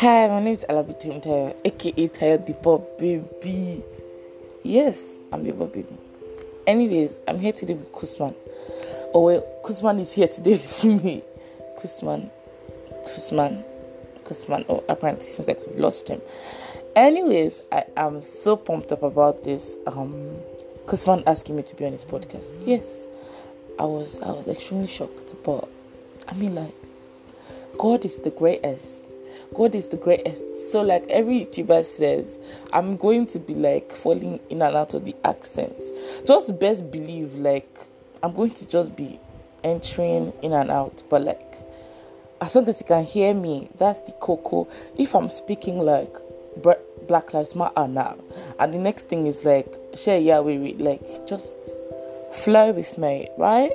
Hi, my name is Alabitum Tayo, aka Tayo Depot Baby. Yes, I'm Depot Baby. Anyways, I'm here today with Kusman. Oh well, Kusman is here today with me. Kusman, Kusman, Kusman. Oh, apparently seems like we've lost him. Anyways, I am so pumped up about this. Um, Kusman asking me to be on his podcast. Yes, I was I was extremely shocked, but I mean like, God is the greatest. God is the greatest. So, like every YouTuber says, I'm going to be like falling in and out of the accents. Just best believe, like, I'm going to just be entering in and out. But, like, as long as you can hear me, that's the cocoa. If I'm speaking like Black Lives Matter now, and the next thing is like, share yeah, we like, just flow with me, right?